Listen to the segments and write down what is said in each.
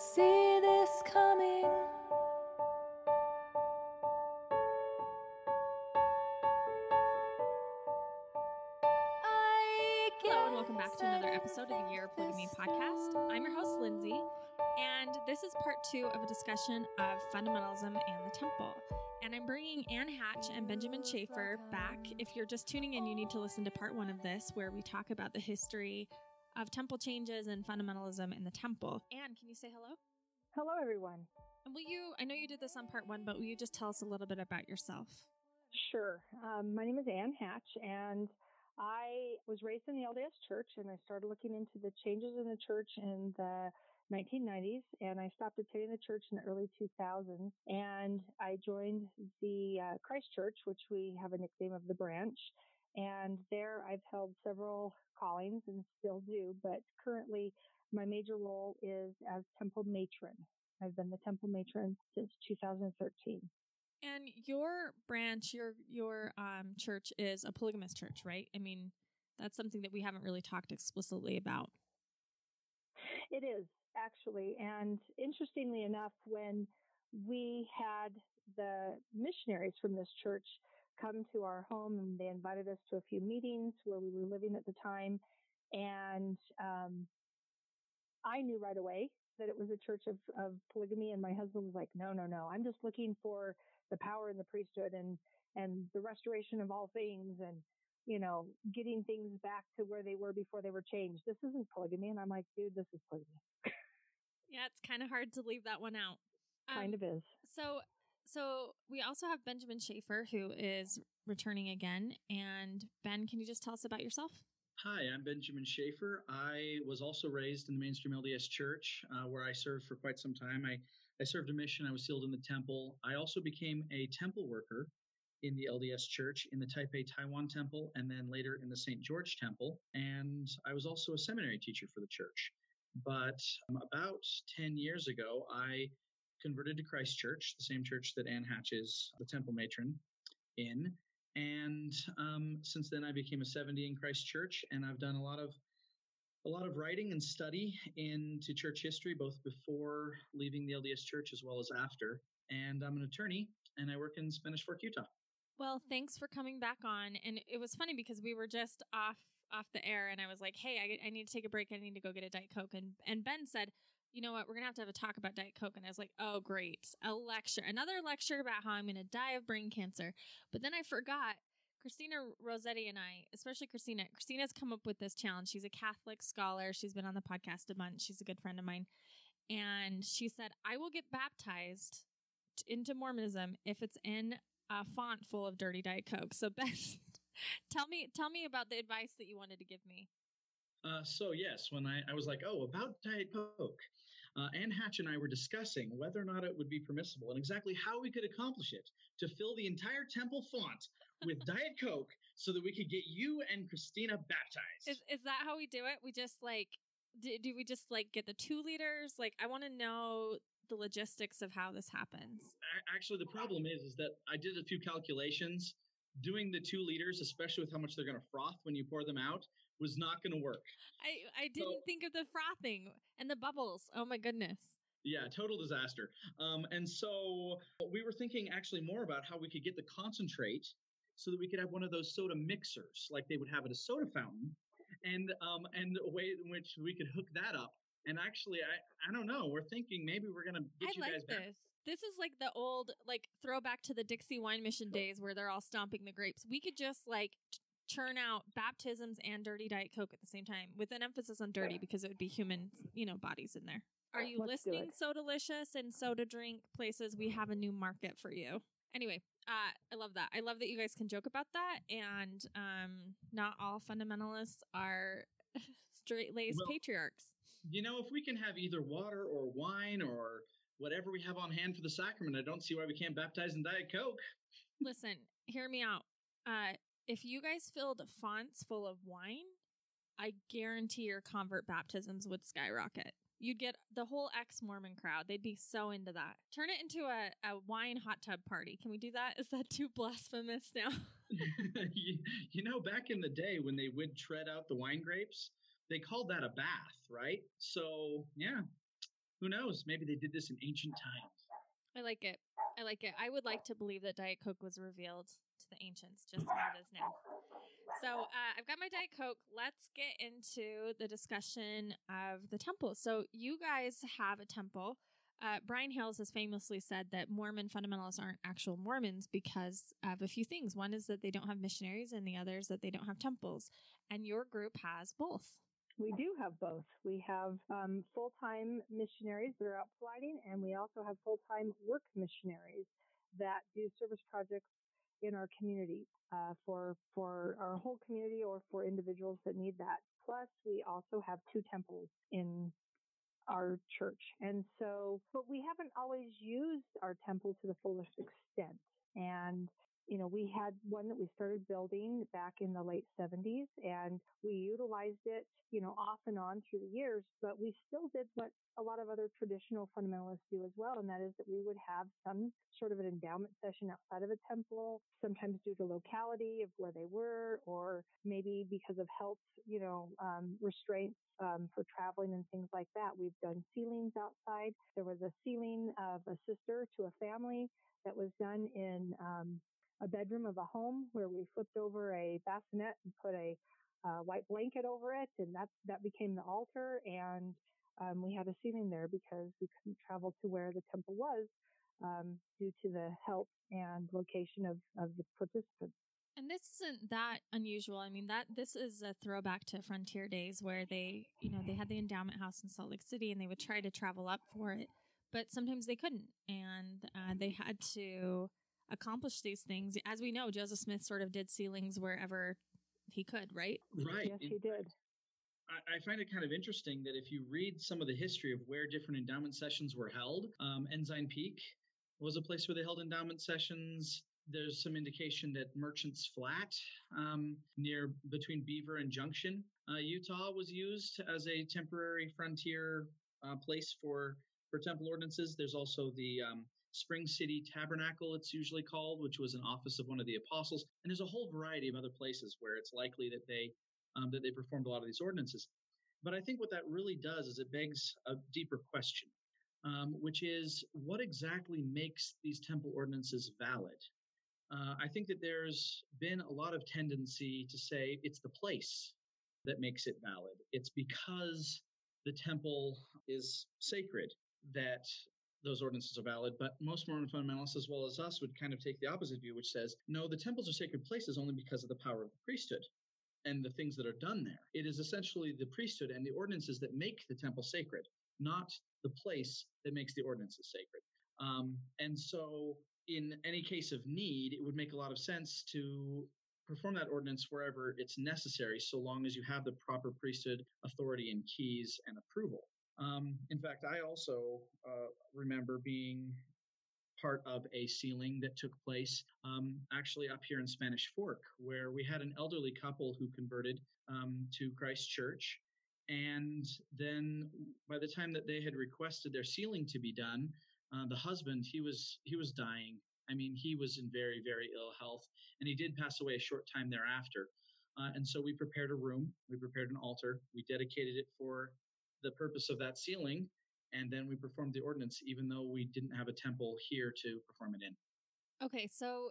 Did I not see this coming? I Hello, and welcome back to another episode of the Year of Polygamy podcast. I'm your host. Lindsay, and this is part two of a discussion of fundamentalism and the temple. And I'm bringing Anne Hatch and Benjamin Schaefer back. If you're just tuning in, you need to listen to part one of this, where we talk about the history of temple changes and fundamentalism in the temple. Anne, can you say hello? Hello, everyone. And will you, I know you did this on part one, but will you just tell us a little bit about yourself? Sure. Um, my name is Anne Hatch, and I was raised in the LDS Church, and I started looking into the changes in the church in the 1990s, and I stopped attending the church in the early 2000s, and I joined the uh, Christ Church, which we have a nickname of the branch. And there I've held several callings and still do, but currently my major role is as temple matron. I've been the temple matron since 2013. And your branch, your your um, church is a polygamous church, right? I mean, that's something that we haven't really talked explicitly about. It is actually. And interestingly enough, when we had the missionaries from this church come to our home and they invited us to a few meetings where we were living at the time. And um, I knew right away that it was a church of, of polygamy. And my husband was like, no, no, no, I'm just looking for the power in the priesthood and, and the restoration of all things and, you know, getting things back to where they were before they were changed. This isn't polygamy. And I'm like, dude, this is polygamy. Yeah, it's kind of hard to leave that one out. Um, Kind of is. So, so we also have Benjamin Schaefer, who is returning again. And Ben, can you just tell us about yourself? Hi, I'm Benjamin Schaefer. I was also raised in the mainstream LDS church uh, where I served for quite some time. I, I served a mission, I was sealed in the temple. I also became a temple worker in the LDS church in the Taipei Taiwan temple and then later in the St. George temple. And I was also a seminary teacher for the church. But um, about 10 years ago, I converted to Christ Church, the same church that Ann Hatch is the temple matron in. And um, since then, I became a 70 in Christ Church, and I've done a lot of a lot of writing and study into church history, both before leaving the LDS Church as well as after. And I'm an attorney, and I work in Spanish Fork, Utah. Well, thanks for coming back on. And it was funny because we were just off off the air, and I was like, "Hey, I, I need to take a break. I need to go get a diet coke." And and Ben said, "You know what? We're gonna have to have a talk about diet coke." And I was like, "Oh, great, a lecture, another lecture about how I'm gonna die of brain cancer." But then I forgot. Cristina Rosetti and I, especially Cristina, Cristina's come up with this challenge. She's a Catholic scholar. She's been on the podcast a bunch. She's a good friend of mine. And she said, I will get baptized into Mormonism if it's in a font full of dirty Diet Coke. So Ben, tell me tell me about the advice that you wanted to give me. Uh, so yes, when I, I was like, oh, about Diet Coke, uh, Ann Hatch and I were discussing whether or not it would be permissible and exactly how we could accomplish it to fill the entire temple font with Diet Coke so that we could get you and Cristina baptized. Is is that how we do it? We just like do, do we just like get the two liters? Like I want to know the logistics of how this happens. Actually, the problem is, is that I did a few calculations. Doing the two liters, especially with how much they're going to froth when you pour them out, was not going to work. I I didn't So- think of the frothing and the bubbles. Oh my goodness. Yeah, total disaster. Um, and so we were thinking actually more about how we could get the concentrate so that we could have one of those soda mixers like they would have at a soda fountain, and um, and a way in which we could hook that up. And actually, I I don't know. We're thinking maybe we're gonna get I you like guys back. this. This is like the old like throwback to the Dixie Wine Mission days where they're all stomping the grapes. We could just like churn out baptisms and dirty diet coke at the same time with an emphasis on dirty because it would be human, you know, bodies in there. Are you Let's listening so delicious and soda drink places? We have a new market for you. Anyway, uh, I love that. I love that you guys can joke about that and um not all fundamentalists are straight laced Well- patriarchs. You know, if we can have either water or wine or whatever we have on hand for the sacrament, I don't see why we can't baptize in Diet Coke. Listen, hear me out. Uh, if you guys filled fonts full of wine, I guarantee your convert baptisms would skyrocket. You'd get the whole ex Mormon crowd. They'd be so into that. Turn it into a, a wine hot tub party. Can we do that? Is that too blasphemous now? you, you know, back in the day when they would tread out the wine grapes, they called that a bath, right? So yeah, who knows? Maybe they did this in ancient times. I like it. I like it. I would like to believe that Diet Coke was revealed the ancients just as it is now. So uh, I've got my Diet Coke. Let's get into the discussion of the temple. So you guys have a temple. Uh, Brian Hales has famously said that Mormon fundamentalists aren't actual Mormons because of a few things. One is that they don't have missionaries, and the other is that they don't have temples. And your group has both. We do have both. We have um, full time missionaries that are out providing, and we also have full time work missionaries that do service projects in our community uh, for for our whole community or for individuals that need that. Plus, we also have two temples in our church, and so but we haven't always used our temple to the fullest extent. And you know, we had one that we started building back in the late 70s and we utilized it, you know, off and on through the years, but we still did what a lot of other traditional fundamentalists do as well. And that is that we would have some sort of an endowment session outside of a temple, sometimes due to locality of where they were, or maybe because of health, you know, um, restraints um, for traveling and things like that. We've done sealings outside. There was a sealing of a sister to a family that was done in um, a bedroom of a home where we flipped over a bassinet and put a uh, white blanket over it, and that that became the altar. And um, we had a sealing there because we couldn't travel to where the temple was um, due to the health and location of of the participants. And this isn't that unusual. I mean, that this is a throwback to frontier days where they, you know, they had the endowment house in Salt Lake City and they would try to travel up for it, but sometimes they couldn't, and uh, they had to accomplish these things. As we know, Joseph Smith sort of did sealings wherever he could, right? Right. Yes, he did. I, I find it kind of interesting that if you read some of the history of where different endowment sessions were held, um, Ensign Peak was a place where they held endowment sessions. There's some indication that Merchants Flat, um, near between Beaver and Junction, uh, Utah, was used as a temporary frontier uh, place for for temple ordinances. There's also the um, Spring City Tabernacle, it's usually called, which was an office of one of the apostles. And there's a whole variety of other places where it's likely that they um, that they performed a lot of these ordinances. But I think what that really does is it begs a deeper question, um, which is what exactly makes these temple ordinances valid? Uh, I think that there's been a lot of tendency to say it's the place that makes it valid. It's because the temple is sacred that those ordinances are valid, but most Mormon fundamentalists, as well as us, would kind of take the opposite view, which says, no, the temples are sacred places only because of the power of the priesthood and the things that are done there. It is essentially the priesthood and the ordinances that make the temple sacred, not the place that makes the ordinances sacred. Um, and so, in any case of need, it would make a lot of sense to perform that ordinance wherever it's necessary, so long as you have the proper priesthood authority and keys and approval. Um, in fact, I also uh, remember being part of a sealing that took place um, actually up here in Spanish Fork, where we had an elderly couple who converted um, to Christ Church. And then by the time that they had requested their sealing to be done, uh, the husband he was he was dying. I mean, he was in very very ill health, and he did pass away a short time thereafter. Uh, and so we prepared a room, we prepared an altar, we dedicated it for the purpose of that sealing, and then we performed the ordinance, even though we didn't have a temple here to perform it in. Okay, so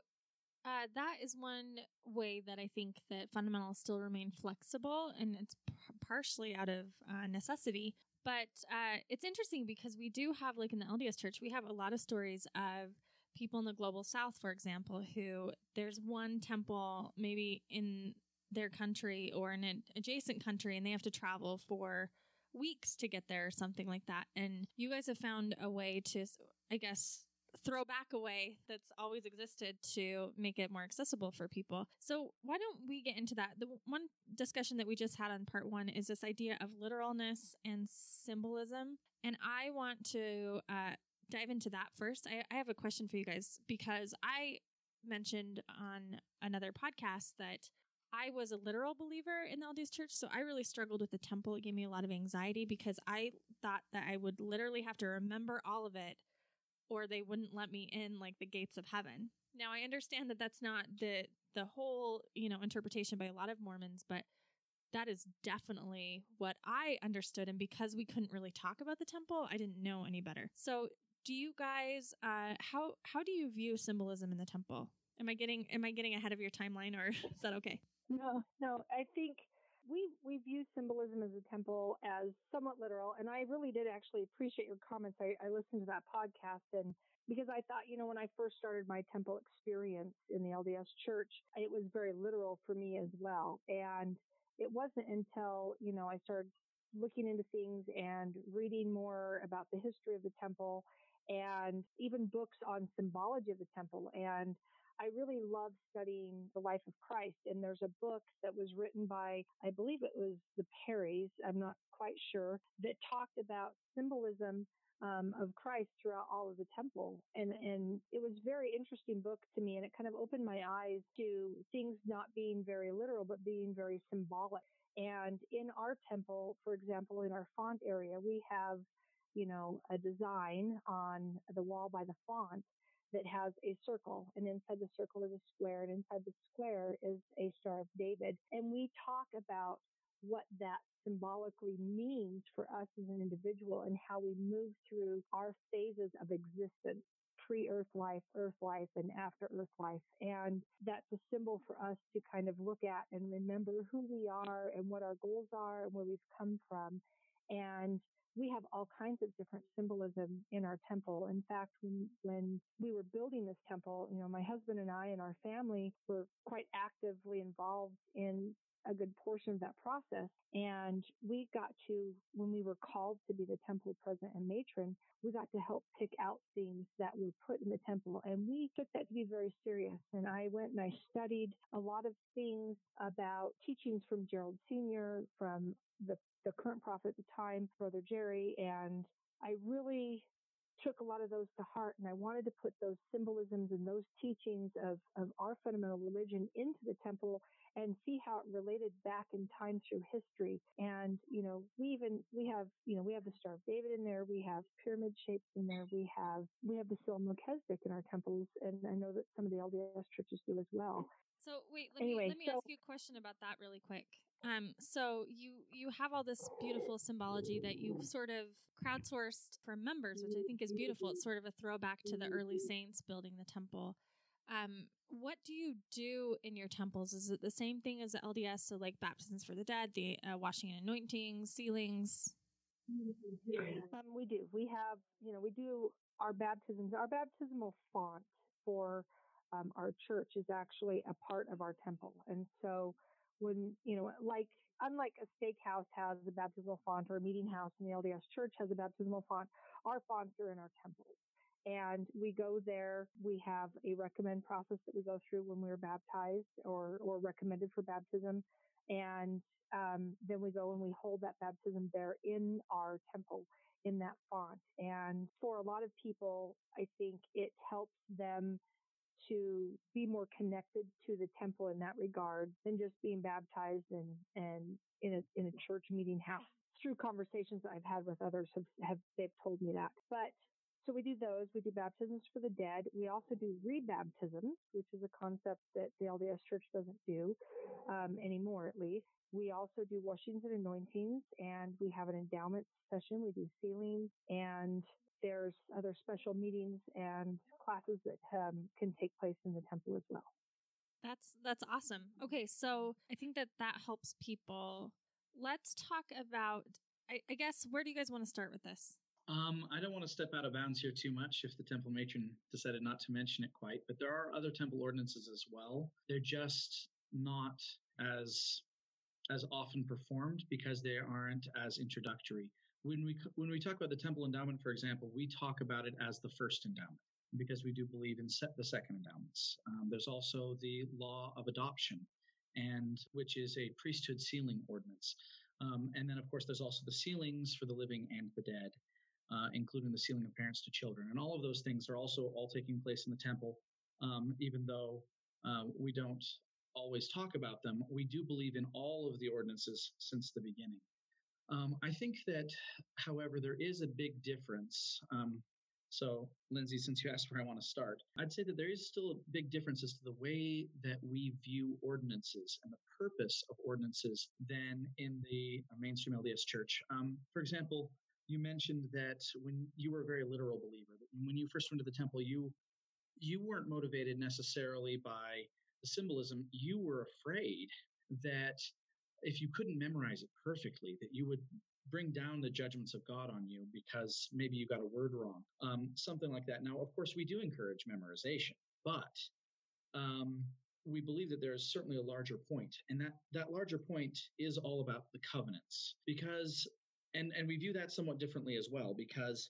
uh, that is one way that I think that fundamentals still remain flexible, and it's p- partially out of uh, necessity. But uh, it's interesting because we do have, like in the LDS Church, we have a lot of stories of people in the global South, for example, who there's one temple maybe in their country or in an adjacent country, and they have to travel for weeks to get there or something like that. And you guys have found a way to, I guess, throw back a way that's always existed to make it more accessible for people. So, why don't we get into that? The one discussion that we just had on part one is this idea of literalness and symbolism. And I want to uh, dive into that first. I, I have a question for you guys because I mentioned on another podcast that I was a literal believer in the LDS church, so I really struggled with the temple. It gave me a lot of anxiety because I thought that I would literally have to remember all of it or they wouldn't let me in like the gates of heaven. Now I understand that that's not the the whole, you know, interpretation by a lot of Mormons, but that is definitely what I understood. And because we couldn't really talk about the temple, I didn't know any better. So, do you guys, uh, how how do you view symbolism in the temple? Am I getting am I getting ahead of your timeline, or is that okay? No, no. I think we we view symbolism as a temple as somewhat literal, and I really did actually appreciate your comments. I, I listened to that podcast and because I thought, you know, when I first started my temple experience in the LDS church, it was very literal for me as well. And it wasn't until, you know, I started looking into things and reading more about the history of the temple and even books on symbology of the temple. And I really love studying the life of Christ. And there's a book that was written by, I believe it was the Perrys, I'm not quite sure, that talked about symbolism um, of Christ throughout all of the temple. And, and it was a very interesting book to me. And it kind of opened my eyes to things not being very literal, but being very symbolic. And in our temple, for example, in our font area, we have, you know, a design on the wall by the font that has a circle and inside the circle is a square and inside the square is a star of David. And we talk about what that symbolically means for us as an individual and how we move through our phases of existence pre-earth life, earth life, and after earth life. And that's a symbol for us to kind of look at and remember who we are and what our goals are and where we've come from. And we have all kinds of different symbolism in our temple. In fact, when, when we were building this temple, you know, my husband and I and our family were quite actively involved in a good portion of that process. And we got to, when we were called to be the temple president and matron, we got to help pick out things that were put in the temple. And we took that to be very serious. And I went and I studied a lot of things about teachings from Gerald Sr., from the, the current prophet at the time, Brother Jerry. And I really took a lot of those to heart and I wanted to put those symbolisms and those teachings of, of our fundamental religion into the temple and see how it related back in time through history. And, you know, we even, we have, you know, we have the Star of David in there. We have pyramid shapes in there. We have, we have the Seal of Melchizedek in our temples. And I know that some of the LDS churches do as well. So wait, let Anyway, me let me so- ask you a question about that really quick. Um, so you you have all this beautiful symbology that you've sort of crowdsourced for members, which I think is beautiful. It's sort of a throwback to the early saints building the temple. Um, what do you do in your temples? Is it the same thing as the LDS? So like baptisms for the dead, the uh, washing and anointing, sealings. Um, we do. We have, you know, we do our baptisms. Our baptismal font for um, our church is actually a part of our temple. And so when, you know, like, unlike a stake house has a baptismal font or a meeting house and the LDS church has a baptismal font, our fonts are in our temples. And we go there, we have a recommend process that we go through when we're baptized or, or recommended for baptism. And um, then we go and we hold that baptism there in our temple in that font. And for a lot of people, I think it helps them to be more connected to the temple in that regard than just being baptized and, and in a, in a church meeting house. Through conversations that I've had with others have, have, they've told me that. But so we do those. We do baptisms for the dead. We also do rebaptisms, which is a concept that the LDS Church doesn't do um, anymore, at least. We also do washings and anointings, and we have an endowment session. We do sealings, and there's other special meetings and classes that um, can take place in the temple as well. That's that's awesome. Okay, so I think that that helps people. Let's talk about. I, I guess where do you guys want to start with this? Um, I don't want to step out of bounds here too much if the temple matron decided not to mention it quite, but there are other temple ordinances as well. They're just not as as often performed because they aren't as introductory. When we when we talk about the temple endowment, for example, we talk about it as the first endowment because we do believe in set the second endowments. Um, there's also the law of adoption, and which is a priesthood sealing ordinance. Um, and then, of course, there's also the sealings for the living and the dead uh, including the sealing of parents to children. And all of those things are also all taking place in the temple, um, even though uh, we don't always talk about them. We do believe in all of the ordinances since the beginning. Um, I think that, however, there is a big difference. Um, So, Lindsay, since you asked where I want to start, I'd say that there is still a big difference as to the way that we view ordinances and the purpose of ordinances than in the mainstream LDS church. Um, for example, you mentioned that when you were a very literal believer, that when you first went to the temple, you you weren't motivated necessarily by the symbolism. You were afraid that if you couldn't memorize it perfectly, that you would bring down the judgments of God on you because maybe you got a word wrong, um, something like that. Now, of course, we do encourage memorization, but um, we believe that there is certainly a larger point, and that that larger point is all about the covenants, because and and we view that somewhat differently as well, because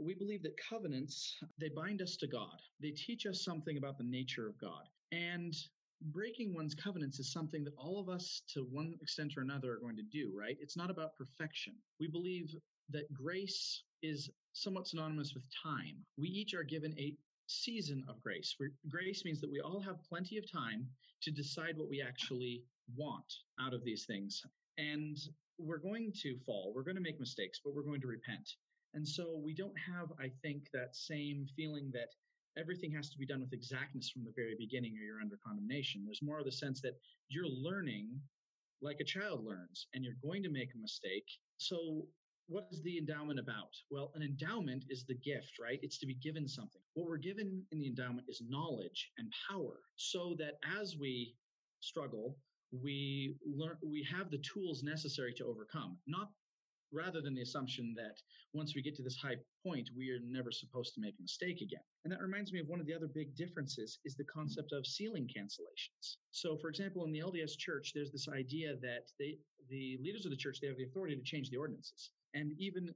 we believe that covenants they bind us to God. They teach us something about the nature of God, and breaking one's covenants is something that all of us, to one extent or another, are going to do, right? It's not about perfection. We believe that grace is somewhat synonymous with time. We each are given a season of grace. grace means that we all have plenty of time to decide what we actually want out of these things. And we're going to fall, we're going to make mistakes, but we're going to repent. And so we don't have, I think, that same feeling that everything has to be done with exactness from the very beginning or you're under condemnation. There's more of the sense that you're learning like a child learns and you're going to make a mistake. So, what is the endowment about? Well, an endowment is the gift, right? It's to be given something. What we're given in the endowment is knowledge and power so that as we struggle, we learn we have the tools necessary to overcome not rather than the assumption that once we get to this high point, we are never supposed to make a mistake again. And that reminds me of one of the other big differences is the concept of sealing cancellations. So, for example, in the LDS church, there's this idea that they, the leaders of the church, they have the authority to change the ordinances and even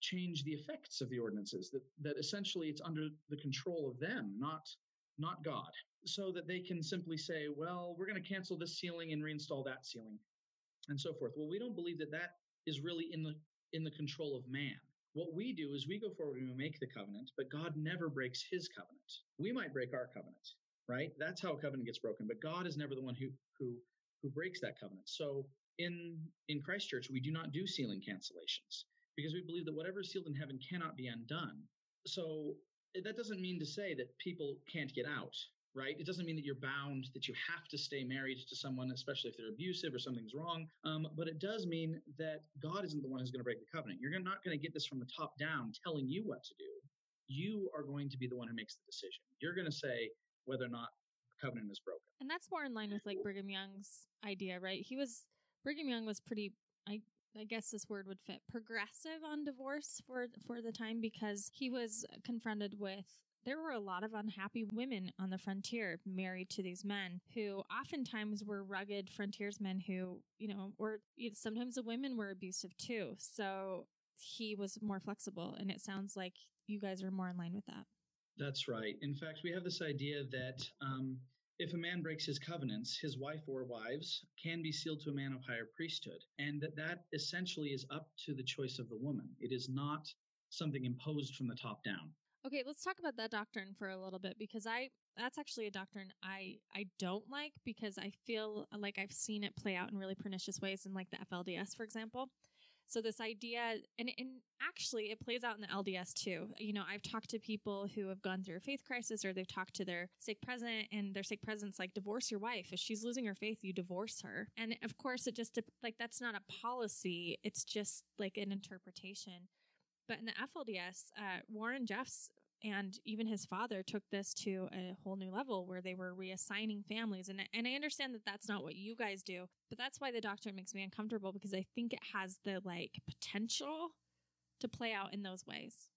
change the effects of the ordinances that, that essentially it's under the control of them, not, not God. So that they can simply say, well, we're going to cancel this sealing and reinstall that sealing and so forth. Well, we don't believe that that is really in the in the control of man. What we do is we go forward and we make the covenant, but God never breaks his covenant. We might break our covenant, right? That's how a covenant gets broken, but God is never the one who who who breaks that covenant. So in in Christ Church, we do not do sealing cancellations because we believe that whatever is sealed in heaven cannot be undone. So that doesn't mean to say that people can't get out right? It doesn't mean that you're bound, that you have to stay married to someone, especially if they're abusive or something's wrong. Um, but it does mean that God isn't the one who's going to break the covenant. You're not going to get this from the top down telling you what to do. You are going to be the one who makes the decision. You're going to say whether or not the covenant is broken. And that's more in line with like Brigham Young's idea, right? He was, Brigham Young was pretty, I, I guess this word would fit progressive on divorce for for the time because he was confronted with there were a lot of unhappy women on the frontier married to these men who oftentimes were rugged frontiersmen who, you know, or sometimes the women were abusive too. So he was more flexible. And it sounds like you guys are more in line with that. That's right. In fact, we have this idea that um, if a man breaks his covenants, his wife or wives can be sealed to a man of higher priesthood, and that that essentially is up to the choice of the woman. It is not something imposed from the top down. Okay, let's talk about that doctrine for a little bit because I that's actually a doctrine I I don't like because I feel like I've seen it play out in really pernicious ways in like the FLDS for example. So this idea and and actually it plays out in the LDS too. You know, I've talked to people who have gone through a faith crisis or they've talked to their stake president and their stake president's like divorce your wife. If she's losing her faith, you divorce her. And of course it just like that's not a policy, it's just like an interpretation. But in the FLDS, uh, Warren Jeffs and even his father took this to a whole new level where they were reassigning families. And, and I understand that that's not what you guys do, but that's why the doctrine makes me uncomfortable because I think it has the like potential to play out in those ways.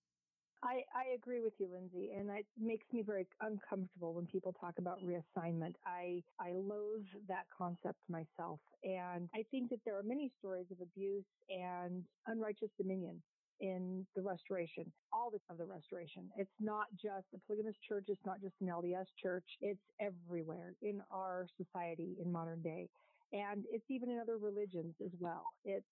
I, I agree with you, Lindsay, and it makes me very uncomfortable when people talk about reassignment. I I loathe that concept myself, and I think that there are many stories of abuse and unrighteous dominion in the restoration, all of the restoration. It's not just the polygamous church. It's not just an LDS church. It's everywhere in our society in modern day. And it's even in other religions as well. It's,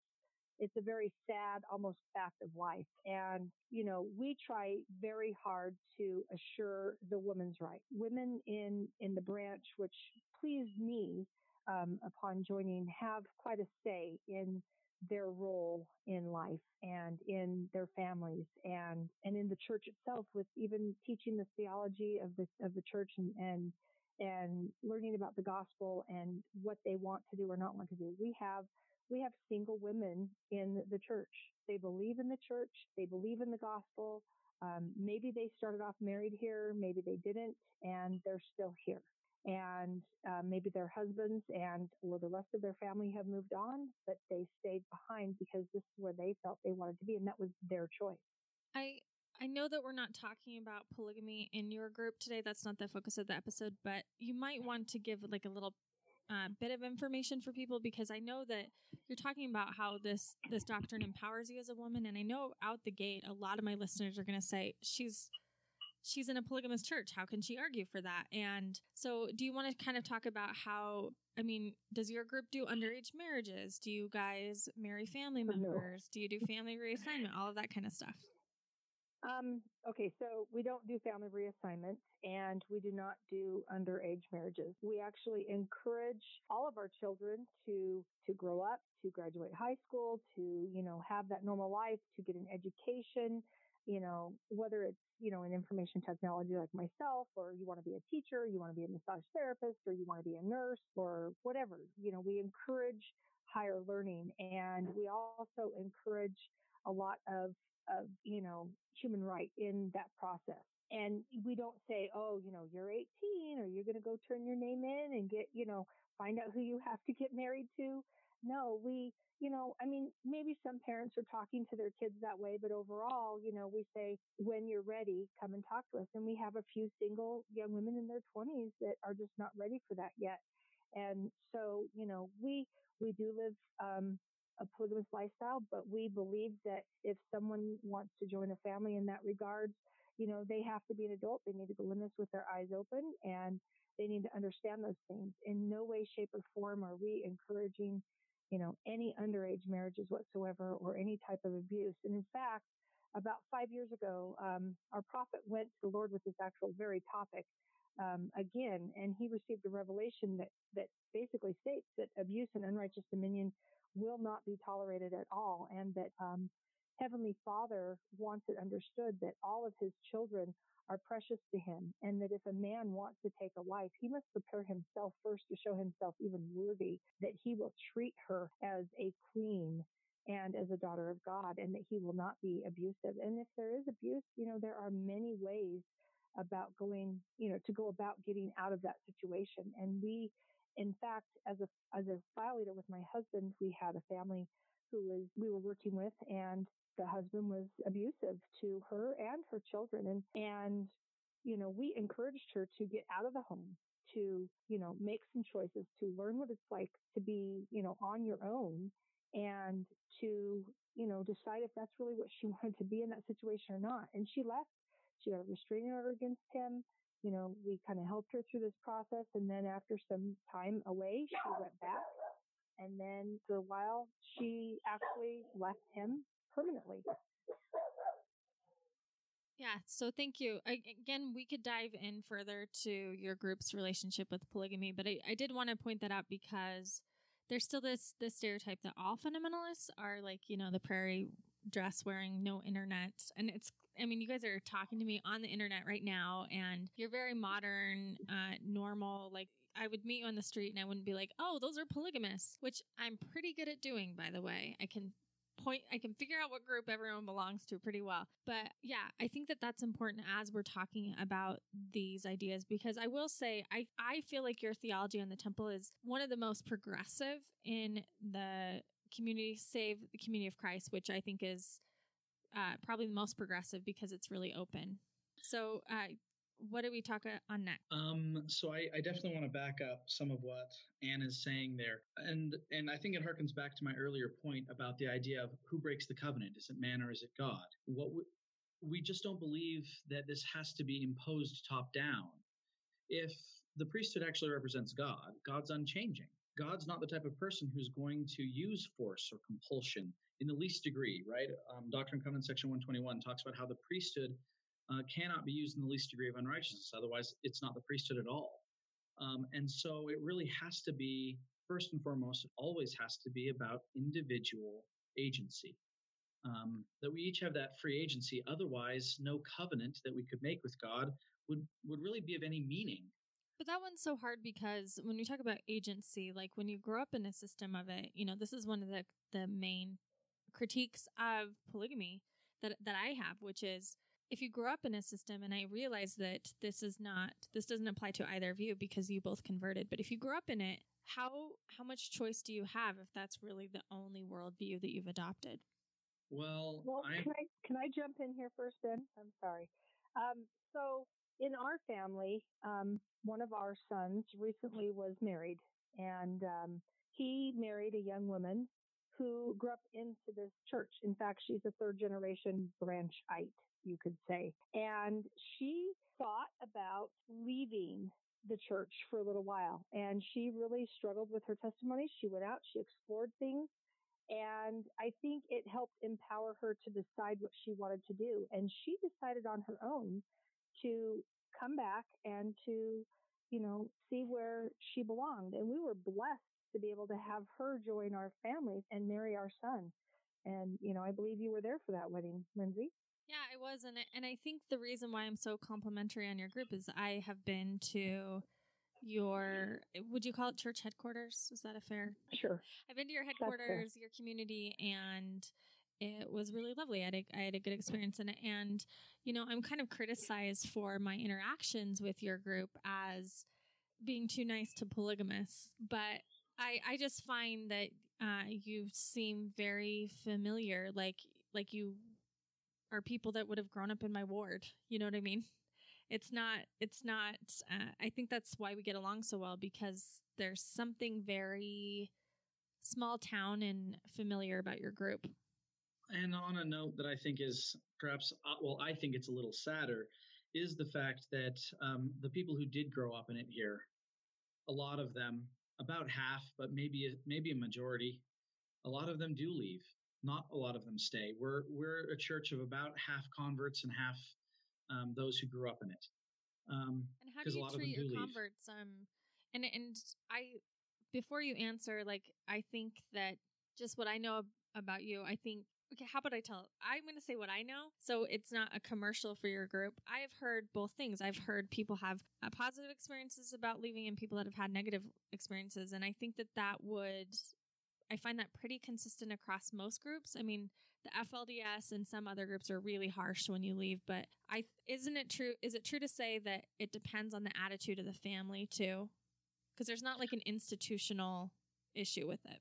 it's a very sad, almost fact of life. And, you know, we try very hard to assure the woman's right. Women in, in the branch, which pleased me, um, upon joining have quite a say in their role in life and in their families and and in the church itself with even teaching the theology of the of the church and and and learning about the gospel and what they want to do or not want to do. We have we have single women in the church. They believe in the church. They believe in the gospel. Um, maybe they started off married here, maybe they didn't, and they're still here. And uh, maybe their husbands and or the rest of their family have moved on, but they stayed behind because this is where they felt they wanted to be, and that was their choice. I I know that we're not talking about polygamy in your group today. That's not the focus of the episode, but you might want to give like a little uh, bit of information for people because I know that you're talking about how this this doctrine empowers you as a woman, and I know out the gate a lot of my listeners are going to say she's she's in a polygamous church. How can she argue for that? And so, do you want to kind of talk about how? I mean, does your group do underage marriages? Do you guys marry family members? Do you do family reassignment? All of that kind of stuff. Um, okay, so we don't do family reassignment and we do not do underage marriages. We actually encourage all of our children to to grow up, to graduate high school, to, you know, have that normal life, to get an education, you know, whether it's, you know, in information technology like myself, or you want to be a teacher, you want to be a massage therapist, or you want to be a nurse, or whatever. You know, we encourage higher learning and we also encourage a lot of of, you know, human right in that process. And we don't say, oh, you know, you're 18 or you're going to go turn your name in and get, you know, find out who you have to get married to. No, we, you know, I mean, maybe some parents are talking to their kids that way, but overall, you know, we say, when you're ready, come and talk to us. And we have a few single young women in their 20s that are just not ready for that yet. And so, you know, we, we do live, um, a polygamous lifestyle, but we believe that if someone wants to join a family in that regards, you know, they have to be an adult. They need to go in this with their eyes open and they need to understand those things. In no way, shape, or form are we encouraging, you know, any underage marriages whatsoever or any type of abuse. And in fact, about five years ago, um, our prophet went to the Lord with this actual very topic um, again, and he received a revelation that that basically states that abuse and unrighteous dominion will not be tolerated at all and that um, Heavenly Father wants it understood that all of his children are precious to him and that if a man wants to take a wife, he must prepare himself first to show himself even worthy, that he will treat her as a queen and as a daughter of God and that he will not be abusive. And if there is abuse, you know, there are many ways about going, you know, to go about getting out of that situation. And we in fact, as a as a file leader with my husband, we had a family who was we were working with, and the husband was abusive to her and her children, and and you know we encouraged her to get out of the home, to you know make some choices, to learn what it's like to be you know on your own, and to you know decide if that's really what she wanted to be in that situation or not. And she left. She got a restraining order against him you know, we kind of helped her through this process. And then after some time away, she went back. And then for a while, she actually left him permanently. Yeah, so thank you. I, again, we could dive in further to your group's relationship with polygamy, but I, I did want to point that out because there's still this this stereotype that all fundamentalists are like, you know, the prairie dress wearing, no internet. And it's, I mean, you guys are talking to me on the internet right now, and you're very modern, uh, normal. Like, I would meet you on the street and I wouldn't be like, oh, those are polygamists, which I'm pretty good at doing, by the way. I can point i can figure out what group everyone belongs to pretty well. But yeah i think that that's important as we're talking about these ideas because i will say i i feel like your theology on the temple is one of the most progressive in the community save the community of christ which i think is uh, probably the most progressive because it's really open. So uh, what do we talk on next? Um, so I, I definitely want to back up some of what anne is saying there and and i think it harkens back to my earlier point about the idea of who breaks the covenant. Is it man or is it god? What we, just don't believe that this has to be imposed top down. If the priesthood actually represents god god's unchanging. God's not the type of person who's going to use force or compulsion in the least degree, right? Um, Doctrine and Covenants section 121 talks about how the priesthood uh, cannot be used in the least degree of unrighteousness. Otherwise, it's not the priesthood at all. Um, and so it really has to be, first and foremost, it always has to be about individual agency. Um, that we each have that free agency. Otherwise, no covenant that we could make with God would would really be of any meaning. But that one's so hard because when you talk about agency, like when you grow up in a system of it, you know, this is one of the the main critiques of polygamy that that I have, which is if you grow up in a system and I realize that this is not this doesn't apply to either of you because you both converted, but if you grew up in it, how how much choice do you have if that's really the only worldview that you've adopted? Well, Well, can I can I jump in here first, Ben? I'm sorry. Um, so in our family, um, one of our sons recently was married, and um, he married a young woman who grew up into this church. In fact, she's a third generation branchite, you could say, and she thought about leaving the church for a little while, and she really struggled with her testimony. She went out, she explored things. And I think it helped empower her to decide what she wanted to do. And she decided on her own to come back and to, you know, see where she belonged. And we were blessed to be able to have her join our family and marry our son. And, you know, I believe you were there for that wedding, Lindsay. Yeah, I was, and I, and I think the reason why I'm so complimentary on your group is I have been to your would you call it church headquarters? Is that a fair? Sure. I've been to your headquarters, your community, and it was really lovely. I had a, I had a good experience in it, and you know, I'm kind of criticized for my interactions with your group as being too nice to polygamists, but I I just find that uh, you seem very familiar, like like you are people that would have grown up in my ward. You know what I mean? It's not. It's not. Uh, I think that's why we get along so well because there's something very small town and familiar about your group. and on a note that I think is perhaps, uh, well, I think it's a little sadder, is the fact that um, the people who did grow up in it here, a lot of them, about half, but maybe maybe a majority, a lot of them do leave. Not a lot of them stay. We're we're a church of about half converts and half um, those who grew up in it. Um, And how do a you lot of treat your leave. converts? Um, and and I, before you answer, like I think that just what I know about you, I think. Okay, how about I tell? I'm going to say what I know, so it's not a commercial for your group. I've heard both things. I've heard people have uh, positive experiences about leaving, and people that have had negative experiences. And I think that that would, I find that pretty consistent across most groups. I mean, the FLDS and some other groups are really harsh when you leave, but I isn't it true? Is it true to say that it depends on the attitude of the family too? Because there's not like an institutional issue with it.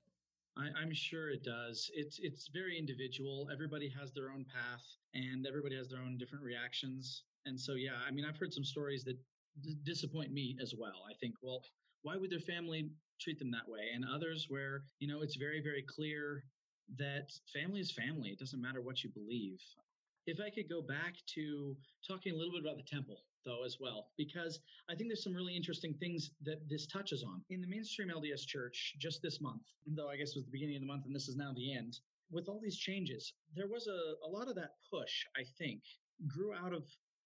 I, I'm sure it does. It's it's very individual. Everybody has their own path, and everybody has their own different reactions. And so, yeah, I mean, I've heard some stories that d- disappoint me as well. I think, well, why would their family treat them that way? And others where you know it's very very clear that family is family. It doesn't matter what you believe. If I could go back to talking a little bit about the temple, though, as well, because I think there's some really interesting things that this touches on. In the mainstream LDS church, just this month, though I guess it was the beginning of the month and this is now the end, with all these changes, there was a, a lot of that push, I think, grew out of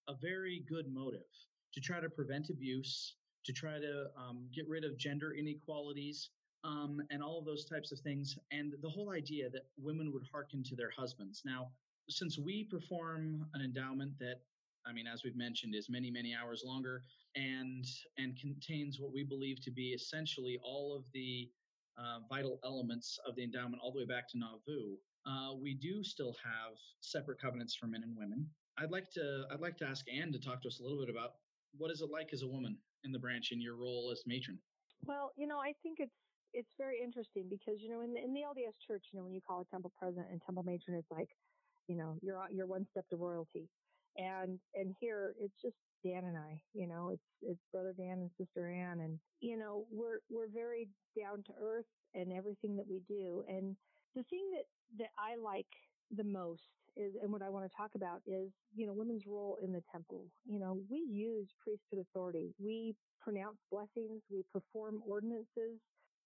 a very good motive to try to prevent abuse, to try to um, get rid of gender inequalities, um, and all of those types of things. And the whole idea that women would hearken to their husbands. Now, since we perform an endowment that I mean, as we've mentioned, is many, many hours longer and and contains what we believe to be essentially all of the uh, vital elements of the endowment, all the way back to Nauvoo. Uh, we do still have separate covenants for men and women. I'd like to I'd like to ask Anne to talk to us a little bit about what is it like as a woman in the branch in your role as matron. Well, you know, I think it's it's very interesting because you know in the, in the LDS church, you know, when you call a temple president and temple matron, it's like, you know, you're you're one step to royalty, and and here it's just Dan and I, you know, it's it's brother Dan and sister Ann, and you know we're we're very down to earth in everything that we do, and the thing that that I like the most is, and what I want to talk about is, you know, women's role in the temple. You know, we use priesthood authority. We pronounce blessings. We perform ordinances.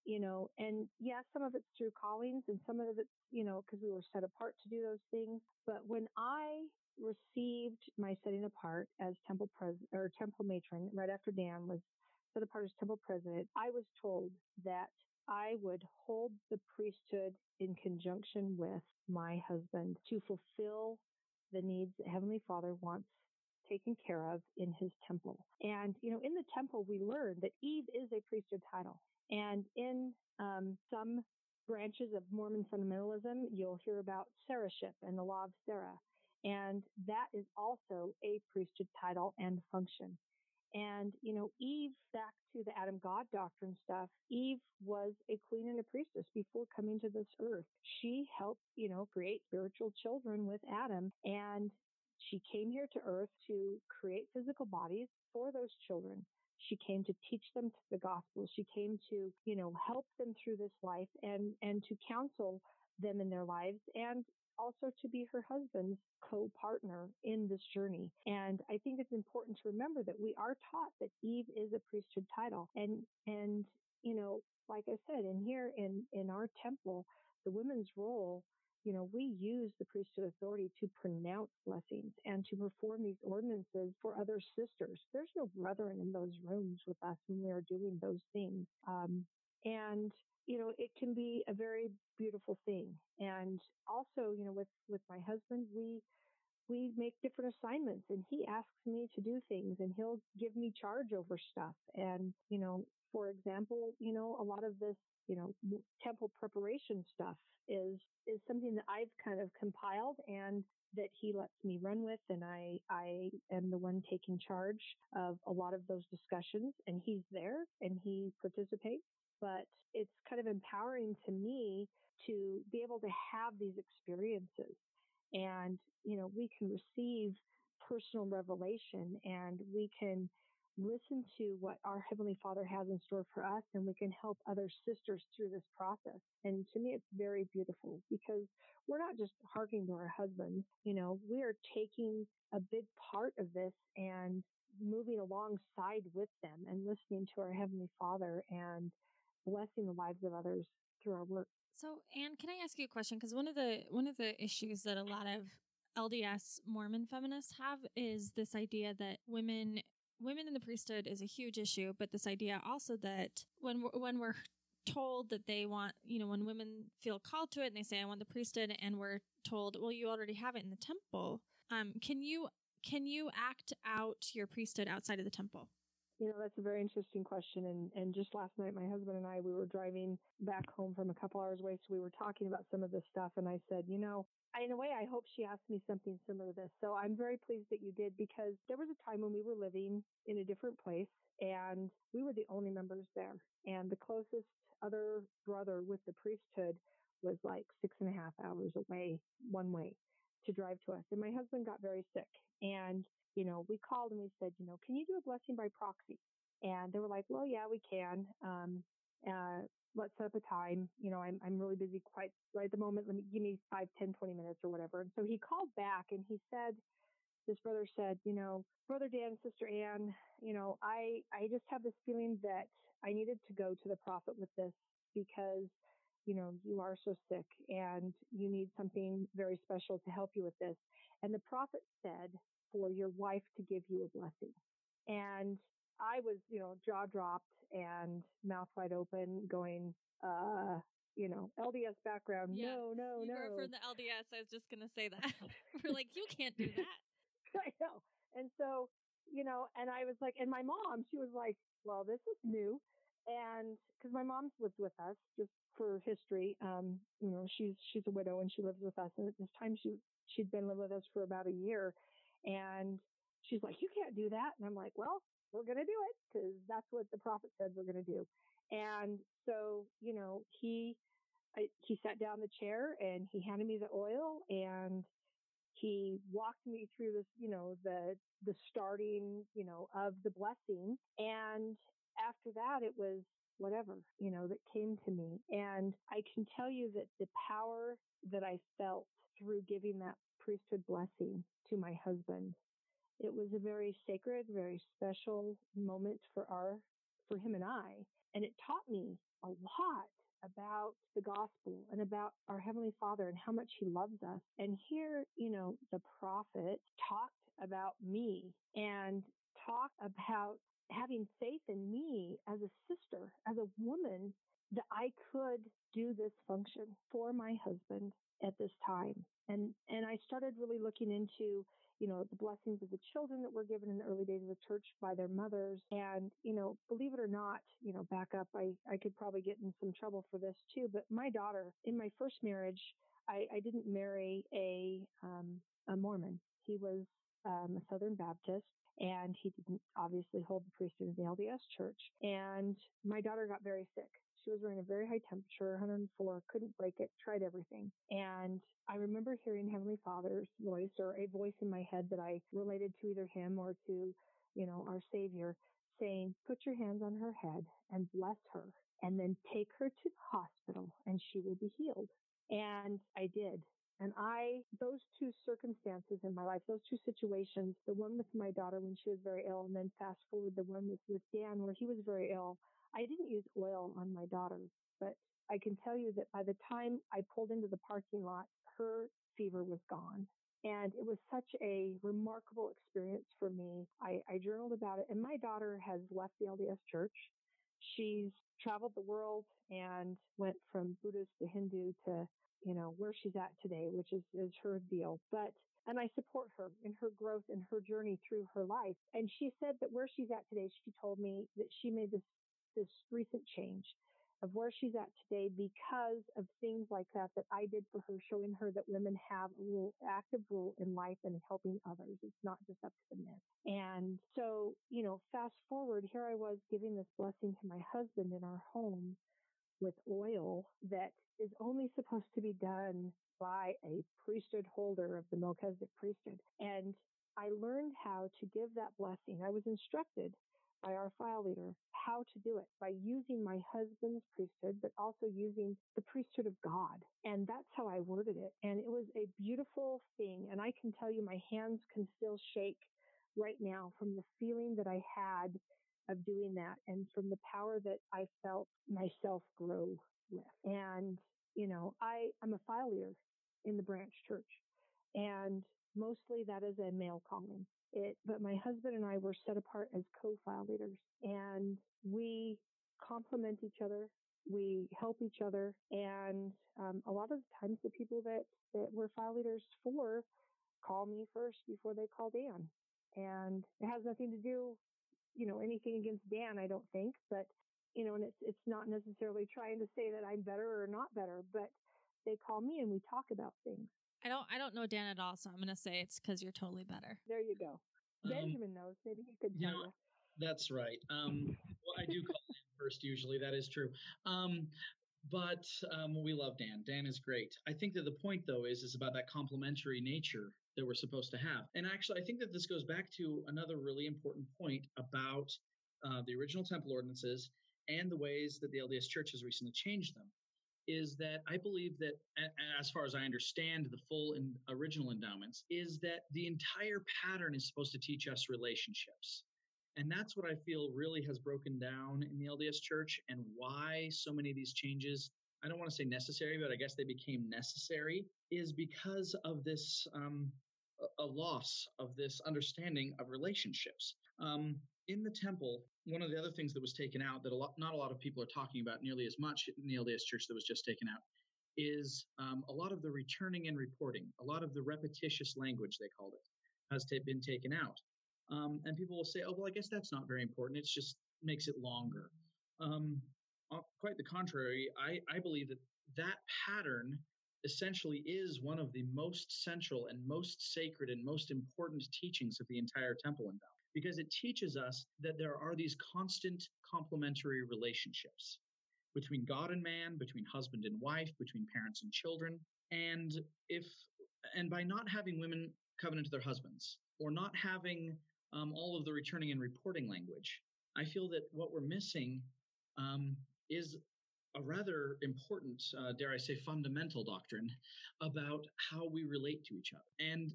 You know, and yes, some of it's through callings, and some of it's, you know, because we were set apart to do those things. But when I received my setting apart as temple president or temple matron right after Dan was set apart as temple president, I was told that I would hold the priesthood in conjunction with my husband to fulfill the needs that Heavenly Father wants taken care of in his temple. And, you know, in the temple, we learn that Eve is a priesthood title. And in um, some branches of Mormon fundamentalism, you'll hear about Sarahship and the law of Sarah. And that is also a priesthood title and function. And, you know, Eve, back to the Adam God doctrine stuff, Eve was a queen and a priestess before coming to this earth. She helped, you know, create spiritual children with Adam. And she came here to earth to create physical bodies for those children. She came to teach them the gospel. She came to, you know, help them through this life and, and to counsel them in their lives and also to be her husband's co-partner in this journey. And I think it's important to remember that we are taught that Eve is a priesthood title. And, and, you know, like I said, in here in, in our temple, the women's role you know, we use the priesthood authority to pronounce blessings and to perform these ordinances for other sisters. There's no brethren in those rooms with us when we are doing those things. Um, and, you know, it can be a very beautiful thing. And also, you know, with, with my husband, we, we make different assignments and he asks me to do things and he'll give me charge over stuff. And, you know, for example, you know, a lot of this, you know, temple preparation stuff is is something that I've kind of compiled and that he lets me run with and I I am the one taking charge of a lot of those discussions and he's there and he participates. But it's kind of empowering to me to be able to have these experiences and you know we can receive personal revelation and we can listen to what our Heavenly Father has in store for us and we can help other sisters through this process. And to me, it's very beautiful because we're not just harking to our husbands. You know, we are taking a big part of this and moving alongside with them and listening to our Heavenly Father and blessing the lives of others through our work. So, Anne, can I ask you a question? Because one of the one of the issues that a lot of LDS Mormon feminists have is this idea that women women in the priesthood is a huge issue, but this idea also that when we're, when we're told that they want, you know, when women feel called to it and they say I want the priesthood and we're told, well, you already have it in the temple. Um, can you can you act out your priesthood outside of the temple? You know, that's a very interesting question. And, and just last night, my husband and I, we were driving back home from a couple hours away. So we were talking about some of this stuff. And I said, you know, in a way, I hope she asked me something similar to this. So I'm very pleased that you did because there was a time when we were living in a different place and we were the only members there. And the closest other brother with the priesthood was like six and a half hours away one way to drive to us. And my husband got very sick and, you know, we called and we said, you know, can you do a blessing by proxy? And they were like, well, yeah, we can. Um, uh, let's set up a time. You know, I'm, I'm really busy quite right at the moment. Let me give me five, ten, twenty minutes or whatever. And so he called back and he said, this brother said, you know, brother Dan, sister Anne, you know, I, I just have this feeling that I needed to go to the prophet with this because, you know, you are so sick and you need something very special to help you with this. And the prophet said for your wife to give you a blessing. And I was, you know, jaw dropped and mouth wide open going, uh, you know, LDS background. Yeah. No, no, you no. were from the LDS. I was just gonna say that. we're like, you can't do that. I know. And so, you know, and I was like, and my mom, she was like, well, this is new. And cause my mom's lived with us just for history. Um, you know, she's, she's a widow and she lives with us. And at this time she, she'd been living with us for about a year. And she's like, you can't do that. And I'm like, well, we're going to do it because that's what the prophet said we're going to do. And so, you know, he, I, he sat down the chair and he handed me the oil and he walked me through this, you know, the, the starting, you know, of the blessing. And after that, it was whatever, you know, that came to me. And I can tell you that the power that I felt through giving that priesthood blessing to my husband it was a very sacred, very special moment for our, for him and I. And it taught me a lot about the gospel and about our Heavenly Father and how much He loves us. And here, you know, the prophet talked about me and talked about having faith in me as a sister, as a woman, that I could do this function for my husband at this time. And, and I started really looking into, you know, the blessings of the children that were given in the early days of the church by their mothers. And, you know, believe it or not, you know, back up, I, I could probably get in some trouble for this too, but my daughter in my first marriage, I, I didn't marry a, um, a Mormon. He was um, a Southern Baptist and he didn't obviously hold the priesthood of the LDS church. And my daughter got very sick. She was running a very high temperature, 104, couldn't break it, tried everything. And I remember hearing Heavenly Father's voice or a voice in my head that I related to either him or to, you know, our Savior saying, put your hands on her head and bless her and then take her to the hospital and she will be healed. And I did. And I, those two circumstances in my life, those two situations, the one with my daughter when she was very ill, and then fast forward the one with, with Dan where he was very ill, I didn't use oil on my daughter, but I can tell you that by the time I pulled into the parking lot, her fever was gone. And it was such a remarkable experience for me. I, I journaled about it and my daughter has left the LDS church. She's traveled the world and went from Buddhist to Hindu to, you know, where she's at today, which is, is her deal. But and I support her in her growth and her journey through her life. And she said that where she's at today, she told me that she made this this recent change of where she's at today because of things like that that I did for her, showing her that women have a role, active role in life and helping others. It's not just up to the men. And so, you know, fast forward, here I was giving this blessing to my husband in our home with oil that is only supposed to be done by a priesthood holder of the Melchizedek priesthood. And I learned how to give that blessing. I was instructed by our file leader how to do it by using my husband's priesthood, but also using the priesthood of God. And that's how I worded it. And it was a beautiful thing. And I can tell you my hands can still shake right now from the feeling that I had of doing that and from the power that I felt myself grow with. And, you know, I, I'm a file leader in the branch church and mostly that is a male calling it, but my husband and I were set apart as co-file leaders and we complement each other. We help each other. And, um, a lot of the times the people that, that we're file leaders for call me first before they call Dan. And it has nothing to do, you know, anything against Dan, I don't think, but, you know, and it's, it's not necessarily trying to say that I'm better or not better, but they call me and we talk about things. I don't I don't know Dan at all, so I'm gonna say it's because you're totally better. There you go. Um, Benjamin knows. Maybe he could tell you know. That's right. Um, well, I do call him first usually. That is true. Um, but um, we love Dan. Dan is great. I think that the point though is is about that complementary nature that we're supposed to have. And actually, I think that this goes back to another really important point about uh, the original temple ordinances and the ways that the LDS Church has recently changed them is that I believe that, as far as I understand the full and original endowments, is that the entire pattern is supposed to teach us relationships. And that's what I feel really has broken down in the LDS church and why so many of these changes, I don't want to say necessary, but I guess they became necessary, is because of this um, a loss of this understanding of relationships. Um, in the temple, one of the other things that was taken out that a lot, not a lot of people are talking about nearly as much in the LDS church that was just taken out is um, a lot of the returning and reporting, a lot of the repetitious language, they called it, has been taken out. Um, and people will say, oh, well, I guess that's not very important. It just makes it longer. Um, uh, quite the contrary, I, I believe that that pattern essentially is one of the most central and most sacred and most important teachings of the entire temple endowment because it teaches us that there are these constant complementary relationships between God and man, between husband and wife, between parents and children. And if and by not having women covenant to their husbands or not having um, all of the returning and reporting language, I feel that what we're missing um, is a rather important, uh, dare I say, fundamental doctrine about how we relate to each other. And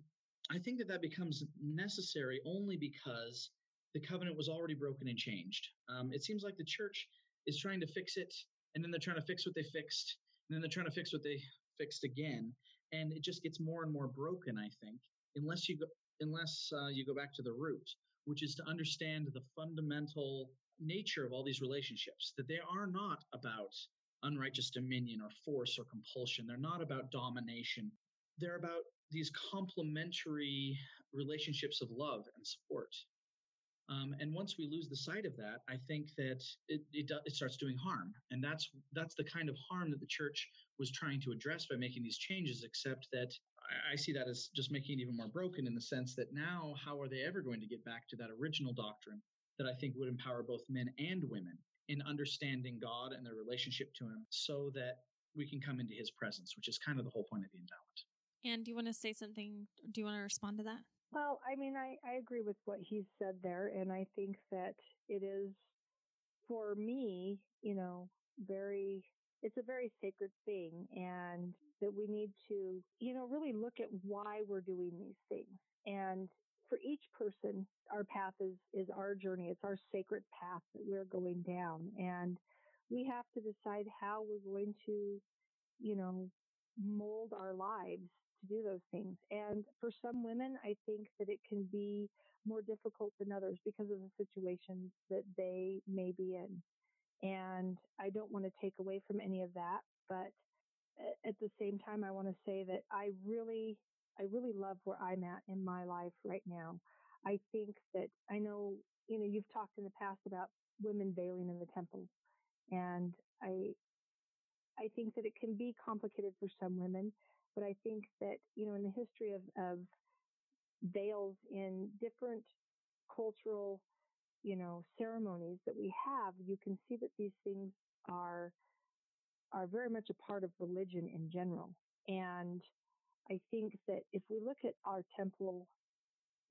I think that that becomes necessary only because the covenant was already broken and changed. Um, it seems like the church is trying to fix it, and then they're trying to fix what they fixed, and then they're trying to fix what they fixed again, and it just gets more and more broken. I think unless you go unless uh, you go back to the root. which is to understand the fundamental nature of all these relationships, that they are not about unrighteous dominion or force or compulsion. They're not about domination. They're about these complementary relationships of love and support. Um, and once we lose the sight of that, I think that it, it, it starts doing harm, and that's that's the kind of harm that the church was trying to address by making these changes. Except that I, I see that as just making it even more broken in the sense that now, how are they ever going to get back to that original doctrine that I think would empower both men and women in understanding God and their relationship to Him, so that we can come into His presence, which is kind of the whole point of the endowment. And do you want to say something? Do you want to respond to that? Well, I mean, I, I agree with what he said there. And I think that it is, for me, you know, very, it's a very sacred thing. And that we need to, you know, really look at why we're doing these things. And for each person, our path is, is our journey. It's our sacred path that we're going down. And we have to decide how we're going to, you know, mold our lives to do those things. And for some women, I think that it can be more difficult than others because of the situations that they may be in. And I don't want to take away from any of that, but at the same time, I want to say that I really, I really love where I'm at in my life right now. I think that I know, you know, you've talked in the past about women veiling in the temple. And I, I think that it can be complicated for some women. But I think that, you know, in the history of, of veils in different cultural, you know, ceremonies that we have, you can see that these things are, are very much a part of religion in general. And I think that if we look at our temple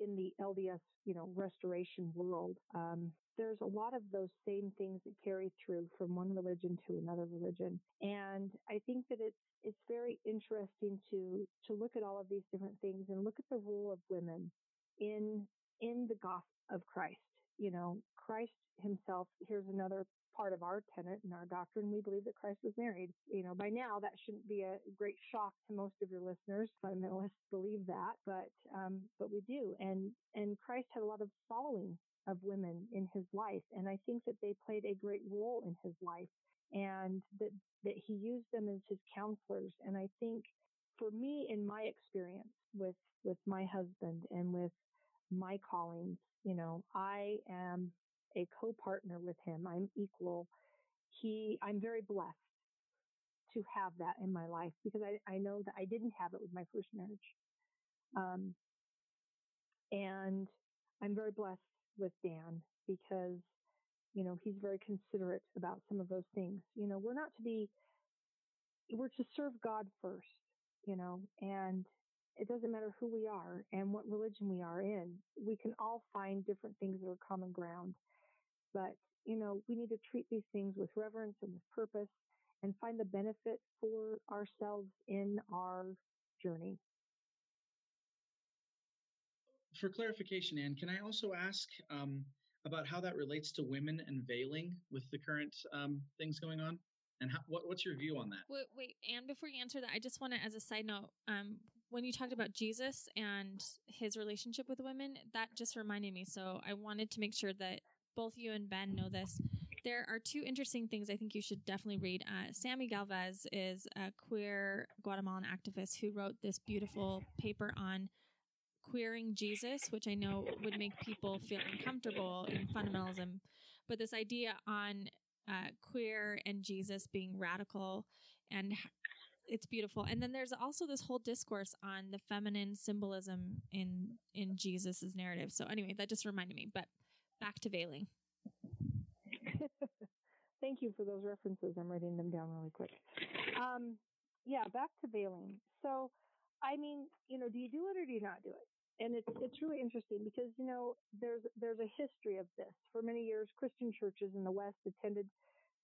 in the LDS, you know, restoration world, um, there's a lot of those same things that carry through from one religion to another religion. And I think that it's it's very interesting to to look at all of these different things and look at the role of women in in the gospel of Christ. You know, Christ himself, here's another part of our tenet and our doctrine. We believe that Christ was married. You know, by now that shouldn't be a great shock to most of your listeners. Fundamentalists believe that, but um, but we do. And and Christ had a lot of following of women in his life, and I think that they played a great role in his life and that, that he used them as his counselors. And I think for me, in my experience with, with my husband and with my callings, you know, I am a co-partner with him. I'm equal. He, I'm very blessed to have that in my life because I, I know that I didn't have it with my first marriage. Um, and I'm very blessed with Dan because you know, he's very considerate about some of those things. You know, we're not to be, we're to serve God first, you know, and it doesn't matter who we are and what religion we are in. We can all find different things that are common ground. But, you know, we need to treat these things with reverence and with purpose and find the benefit for ourselves in our journey. For clarification, Anne, can I also ask, um, about how that relates to women and veiling with the current um, things going on? And how, what, what's your view on that? Wait, wait, and before you answer that, I just want to, as a side note, um, when you talked about Jesus and his relationship with women, that just reminded me. So I wanted to make sure that both you and Ben know this. There are two interesting things I think you should definitely read. Uh, Sammy Galvez is a queer Guatemalan activist who wrote this beautiful paper on queering Jesus, which I know would make people feel uncomfortable in fundamentalism, but this idea on uh, queer and Jesus being radical and it's beautiful. And then there's also this whole discourse on the feminine symbolism in in Jesus's narrative. So anyway, that just reminded me. But back to veiling. Thank you for those references. I'm writing them down really quick. Um, yeah, back to veiling. So, I mean, you know, do you do it or do you not do it? and it's it's really interesting because you know there's there's a history of this. For many years, Christian churches in the West attended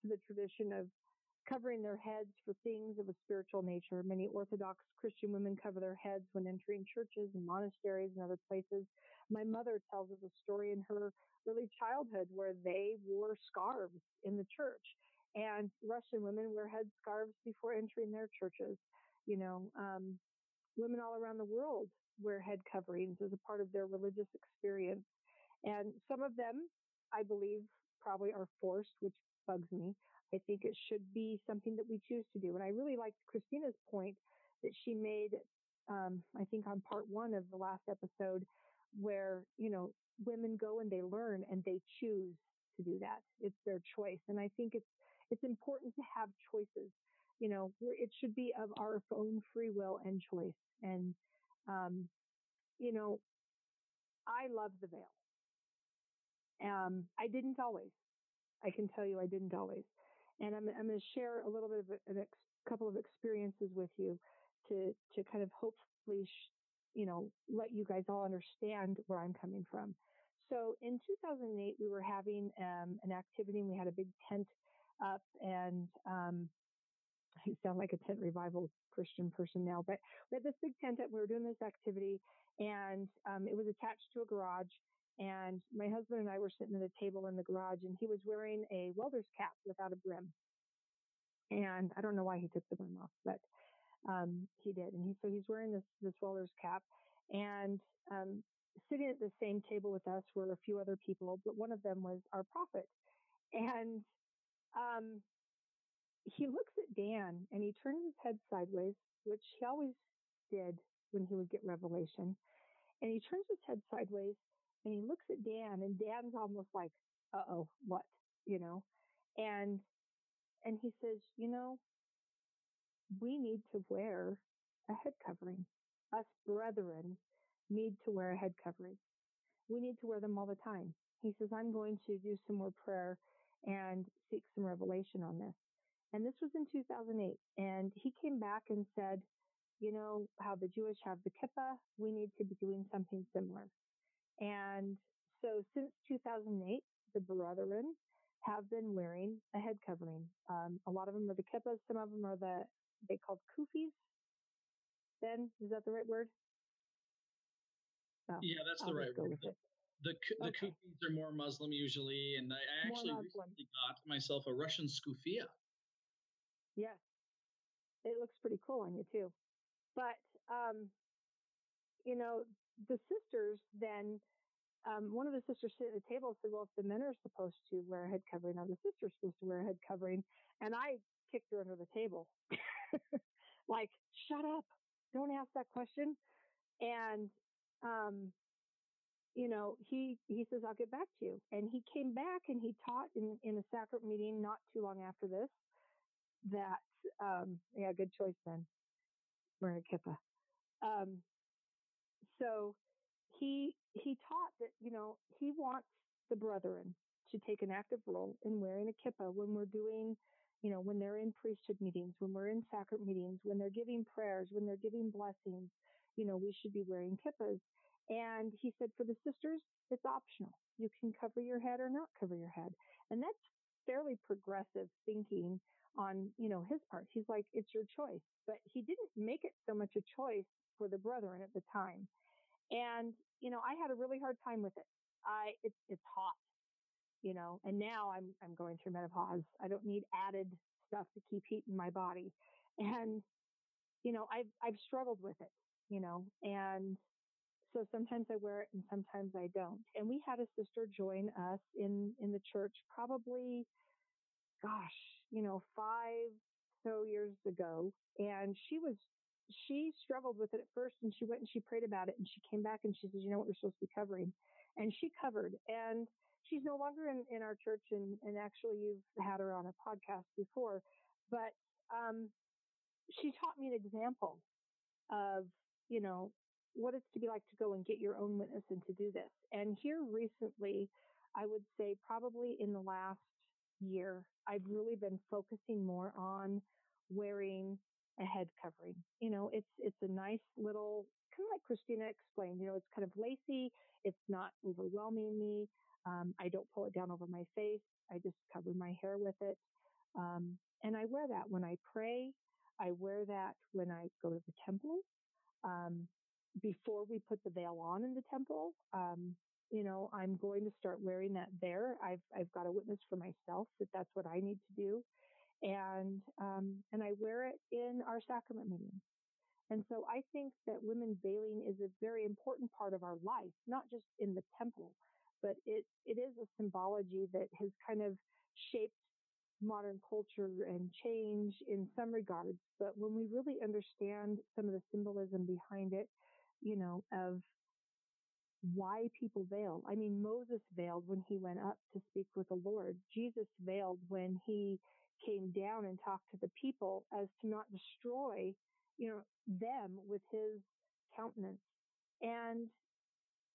to the tradition of covering their heads for things of a spiritual nature. Many Orthodox Christian women cover their heads when entering churches and monasteries and other places. My mother tells us a story in her early childhood where they wore scarves in the church, and Russian women wear head scarves before entering their churches. You know, um, women all around the world wear head coverings as a part of their religious experience. And some of them, I believe, probably are forced, which bugs me. I think it should be something that we choose to do. And I really liked Cristina's point that she made, um, I think on part one of the last episode, where, you know, women go and they learn and they choose to do that. It's their choice. And I think it's, it's important to have choices. You know, it should be of our own free will and choice. And, um, you know, I love the veil. Um, I didn't always. I can tell you I didn't always. And I'm, I'm going to share a little bit of a, ex, couple of experiences with you to, to kind of hopefully, sh- you know, let you guys all understand where I'm coming from. So in 2008, we were having um, an activity and we had a big tent up and um, I sound like a tent revival Christian person now, but we had this big tent up. We were doing this activity and um, it was attached to a garage. And my husband and I were sitting at a table in the garage and he was wearing a welder's cap without a brim. And I don't know why he took the brim off, but um, he did. And he, so he's wearing this, this welder's cap and um, sitting at the same table with us were a few other people, but one of them was our prophet. And um, he looks at Dan and he turns his head sideways, which he always did when he would get revelation. And he turns his head sideways and he looks at Dan and Dan's almost like, uh oh, what? You know? And, and he says, you know, we need to wear a head covering. Us brethren need to wear a head covering. We need to wear them all the time. He says, I'm going to do some more prayer and seek some revelation on this. And this was in 2008. And he came back and said, you know, how the Jewish have the kippah, we need to be doing something similar. And so since 2008, the brethren have been wearing a head covering. Um, a lot of them are the kippahs. Some of them are the, they called kufis. Ben, is that the right word? Oh, yeah, that's the right word. The, the, the okay. kufis are more Muslim usually. And I, I actually recently got myself a Russian skufia. Yes. It looks pretty cool on you too. But, um, you know, the sisters then, um, one of the sisters sitting at the table said, well, if the men are supposed to wear a head covering, are the sisters supposed to wear a head covering? And I kicked her under the table. like, shut up. Don't ask that question. And, um, you know, he, he says, I'll get back to you. And he came back and he taught in, in a sacrament meeting not too long after this that, um, yeah, good choice then. Wearing a kippah. Um, so he, he taught that, you know, he wants the brethren to take an active role in wearing a kippah when we're doing, you know, when they're in priesthood meetings, when we're in sacrament meetings, when they're giving prayers, when they're giving blessings, you know, we should be wearing kippahs. And he said for the sisters, it's optional. You can cover your head or not cover your head. And that's fairly progressive thinking on, you know, his part. He's like, it's your choice. But he didn't make it so much a choice for the brethren at the time. And, you know, I had a really hard time with it. I, it's, it's hot, you know, and now I'm, I'm going through menopause. I don't need added stuff to keep heat in my body. And, you know, I've, I've struggled with it, you know, and so sometimes I wear it and sometimes I don't. And we had a sister join us in, in the church probably, gosh, you know, five so years ago. And she was, she struggled with it at first and she went and she prayed about it and she came back and she said, you know what, we're supposed to be covering. And she covered and she's no longer in, in our church. And, and actually you've had her on a podcast before, but, um, she taught me an example of, you know, what it's to be like to go and get your own witness and to do this. And here recently, I would say probably in the last year, I've really been focusing more on wearing a head covering. You know, it's, it's a nice little, kind of like Cristina explained, you know, it's kind of lacy. It's not overwhelming me. Um, I don't pull it down over my face. I just cover my hair with it. Um, and I wear that when I pray. I wear that when I go to the temple. Um, before we put the veil on in the temple, um, you know, I'm going to start wearing that there. I've, I've got a witness for myself that that's what I need to do. And, um, and I wear it in our sacrament meetings. And so I think that women veiling is a very important part of our life, not just in the temple, but it, it is a symbology that has kind of shaped modern culture and change in some regards. But when we really understand some of the symbolism behind it, you know, of why people veil. I mean, Moses veiled when he went up to speak with the Lord. Jesus veiled when he came down and talked to the people as to not destroy, you know, them with his countenance. And,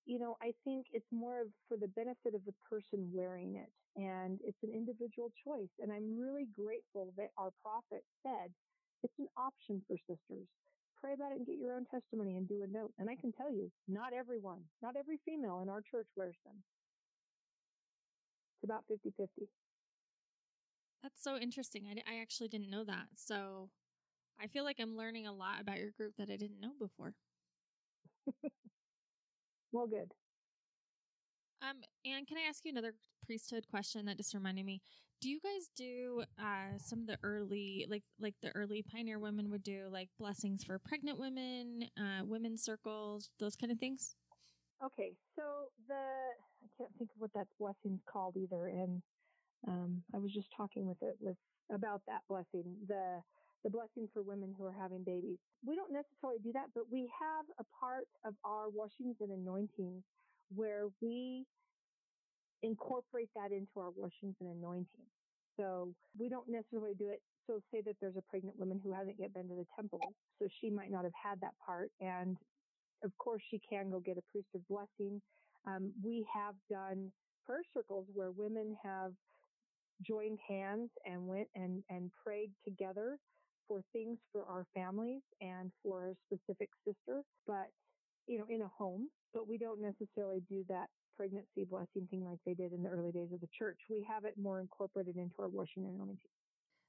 you know, I think it's more of for the benefit of the person wearing it. And it's an individual choice. And I'm really grateful that our prophet said it's an option for sisters. Pray about it and get your own testimony and do a note. And I can tell you, not everyone, not every female in our church wears them. It's about 50 50. That's so interesting. I, I actually didn't know that. So I feel like I'm learning a lot about your group that I didn't know before. well, good. Um, and can I ask you another priesthood question that just reminded me? Do you guys do uh some of the early like like the early pioneer women would do like blessings for pregnant women, uh women's circles, those kind of things? Okay, so the I can't think of what that blessing's called either, and um, I was just talking with it with about that blessing the the blessing for women who are having babies. We don't necessarily do that, but we have a part of our washings and anointings where we incorporate that into our washings and anointings. So we don't necessarily do it. So say that there's a pregnant woman who hasn't yet been to the temple. So she might not have had that part. And of course she can go get a priesthood blessing. Um, we have done prayer circles where women have joined hands and went and, and prayed together for things for our families and for a specific sister, but you know, in a home, but we don't necessarily do that pregnancy blessing thing like they did in the early days of the church. We have it more incorporated into our washing and anointing.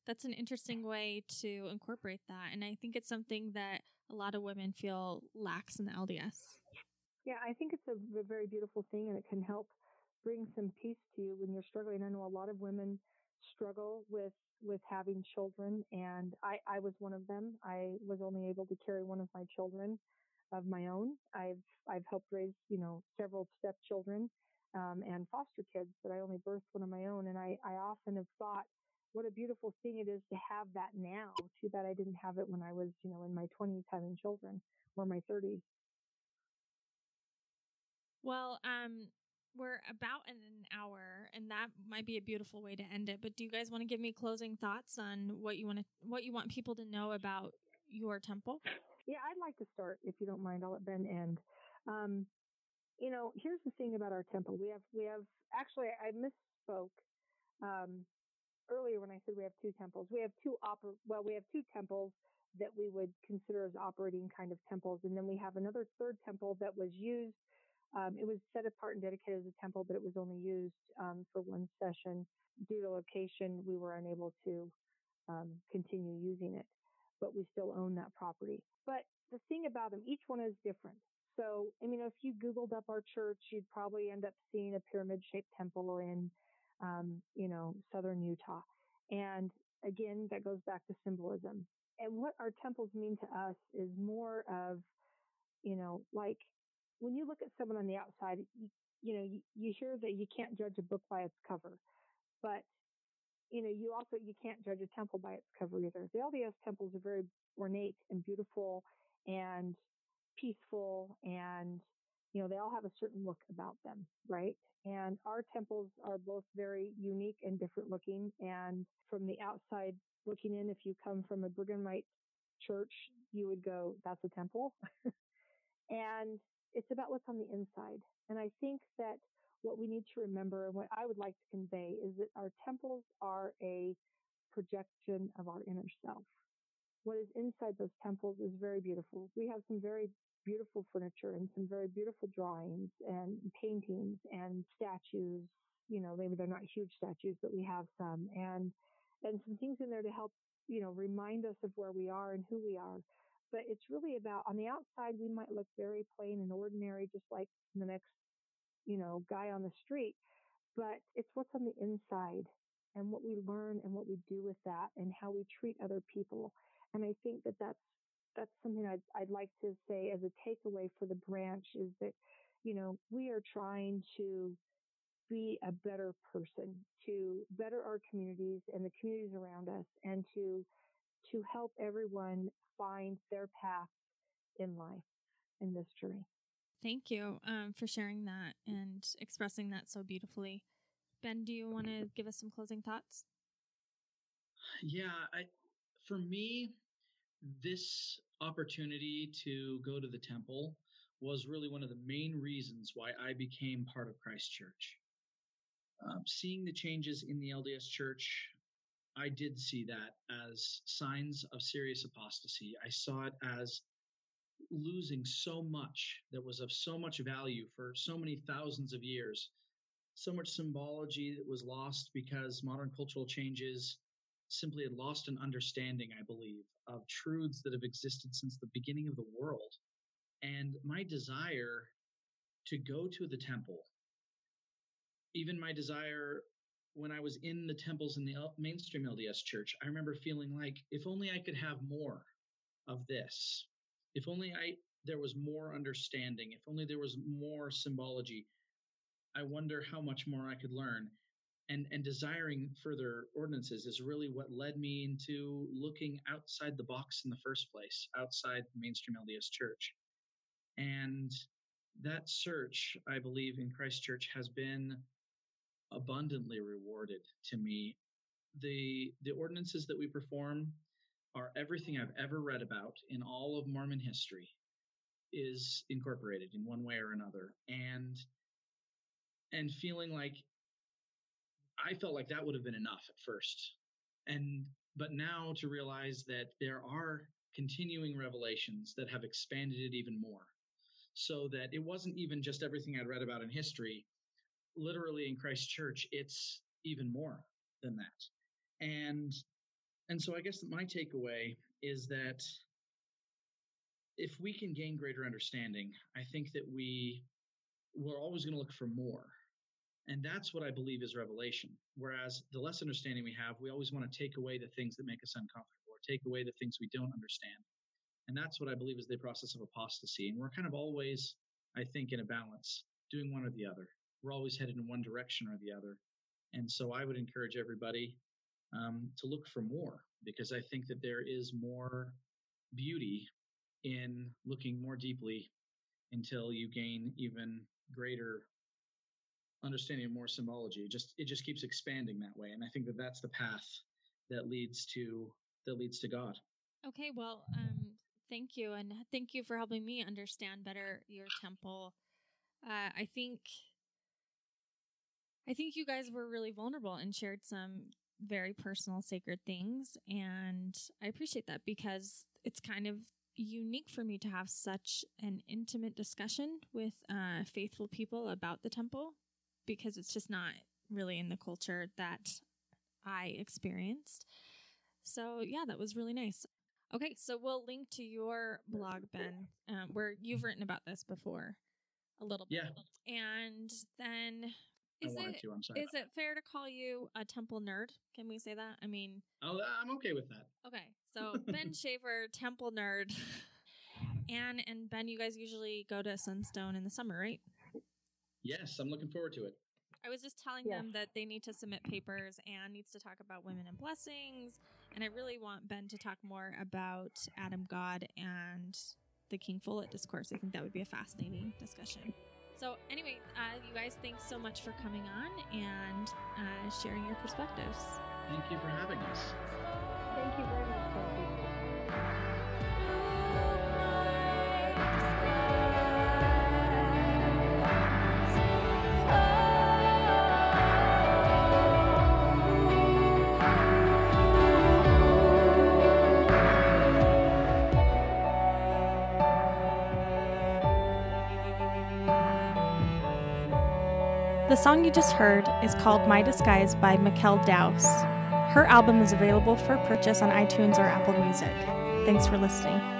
That's an interesting way to incorporate that. And I think it's something that a lot of women feel lacks in the LDS. Yeah, I think it's a, a very beautiful thing and it can help bring some peace to you when you're struggling. I know a lot of women struggle with with having children and I, I was one of them. I was only able to carry one of my children of my own. I've I've helped raise you know several stepchildren um, and foster kids, but I only birthed one of my own. And I I often have thought what a beautiful thing it is to have that now. Too bad I didn't have it when I was you know in my 20s having children or my 30s. Well, um, we're about in an hour, and that might be a beautiful way to end it. But do you guys want to give me closing thoughts on what you want to, what you want people to know about your temple? Yeah, I'd like to start if you don't mind. I'll let Ben end. Um, you know, here's the thing about our temple. We have we have actually I misspoke um, earlier when I said we have two temples. We have two oper well, we have two temples that we would consider as operating kind of temples, and then we have another third temple that was used. Um, it was set apart and dedicated as a temple, but it was only used um, for one session due to location. We were unable to um, continue using it but we still own that property. But the thing about them, each one is different. So, I mean, if you Googled up our church, you'd probably end up seeing a pyramid shaped temple in, um, you know, southern Utah. And again, that goes back to symbolism. And what our temples mean to us is more of, you know, like when you look at someone on the outside, you, you know, you, you hear that you can't judge a book by its cover. But you know, you also, you can't judge a temple by its cover either. The LDS temples are very ornate and beautiful and peaceful and, you know, they all have a certain look about them, right? And our temples are both very unique and different looking. And from the outside looking in, if you come from a Brighamite church, you would go, that's a temple. and it's about what's on the inside. And I think that what we need to remember and what I would like to convey is that our temples are a projection of our inner self. What is inside those temples is very beautiful. We have some very beautiful furniture and some very beautiful drawings and paintings and statues. You know, maybe they're not huge statues, but we have some and, and some things in there to help, you know, remind us of where we are and who we are. But it's really about on the outside, we might look very plain and ordinary, just like the next you know, guy on the street, but it's what's on the inside and what we learn and what we do with that and how we treat other people. And I think that that's, that's something I'd, I'd like to say as a takeaway for the branch is that, you know, we are trying to be a better person, to better our communities and the communities around us, and to to help everyone find their path in life in this journey. Thank you um, for sharing that and expressing that so beautifully. Ben, do you want to give us some closing thoughts? Yeah, I, for me, this opportunity to go to the temple was really one of the main reasons why I became part of Christ Church. Um, seeing the changes in the LDS Church, I did see that as signs of serious apostasy. I saw it as losing so much that was of so much value for so many thousands of years, so much symbology that was lost because modern cultural changes simply had lost an understanding, I believe, of truths that have existed since the beginning of the world. And my desire to go to the temple, even my desire when I was in the temples in the mainstream LDS church, I remember feeling like if only I could have more of this, if only I there was more understanding, if only there was more symbology, I wonder how much more I could learn. And and desiring further ordinances is really what led me into looking outside the box in the first place outside the mainstream lds church. And that search i believe in christ church has been abundantly rewarded to me the the ordinances that we perform are everything i've ever read about in all of mormon history is incorporated in one way or another and and feeling like I felt like that would have been enough at first. And but now to realize that there are continuing revelations that have expanded it even more. So that it wasn't even just everything I'd read about in history. Literally in Christ Church, it's even more than that. And and so I guess my takeaway is that if we can gain greater understanding, I think that we we're always going to look for more and that's what I believe is revelation. Whereas the less understanding we have, we always want to take away the things that make us uncomfortable or take away the things we don't understand. And that's what I believe is the process of apostasy. And we're kind of always, I think, in a balance, doing one or the other. We're always headed in one direction or the other. And so I would encourage everybody um, to look for more because I think that there is more beauty in looking more deeply until you gain even greater understanding of more symbology. It just it just keeps expanding that way, and I think that that's the path that leads to that leads to God. Okay, well, um, thank you, and thank you for helping me understand better your temple. Uh, I think I think you guys were really vulnerable and shared some very personal, sacred things, and I appreciate that because it's kind of unique for me to have such an intimate discussion with uh, faithful people about the temple because it's just not really in the culture that I experienced. So, yeah, that was really nice. Okay, so we'll link to your blog, Ben, um, where you've written about this before a little bit. Yeah. And then is it to, is it fair to call you a temple nerd? Can we say that? I mean, oh, I'm okay with that. Okay, so Ben Shaver, temple nerd. Anne and Ben, you guys usually go to Sunstone in the summer, right? Yes, I'm looking forward to it. I was just telling them that they need to submit papers and needs to talk about women and blessings. And I really want Ben to talk more about Adam God and the King Follett discourse. I think that would be a fascinating discussion. So, anyway, uh, you guys, thanks so much for coming on and uh, sharing your perspectives. Thank you for having us. Thank you very much. The song you just heard is called My Disguise by Mikkel Dowse. Her album is available for purchase on iTunes or Apple Music. Thanks for listening.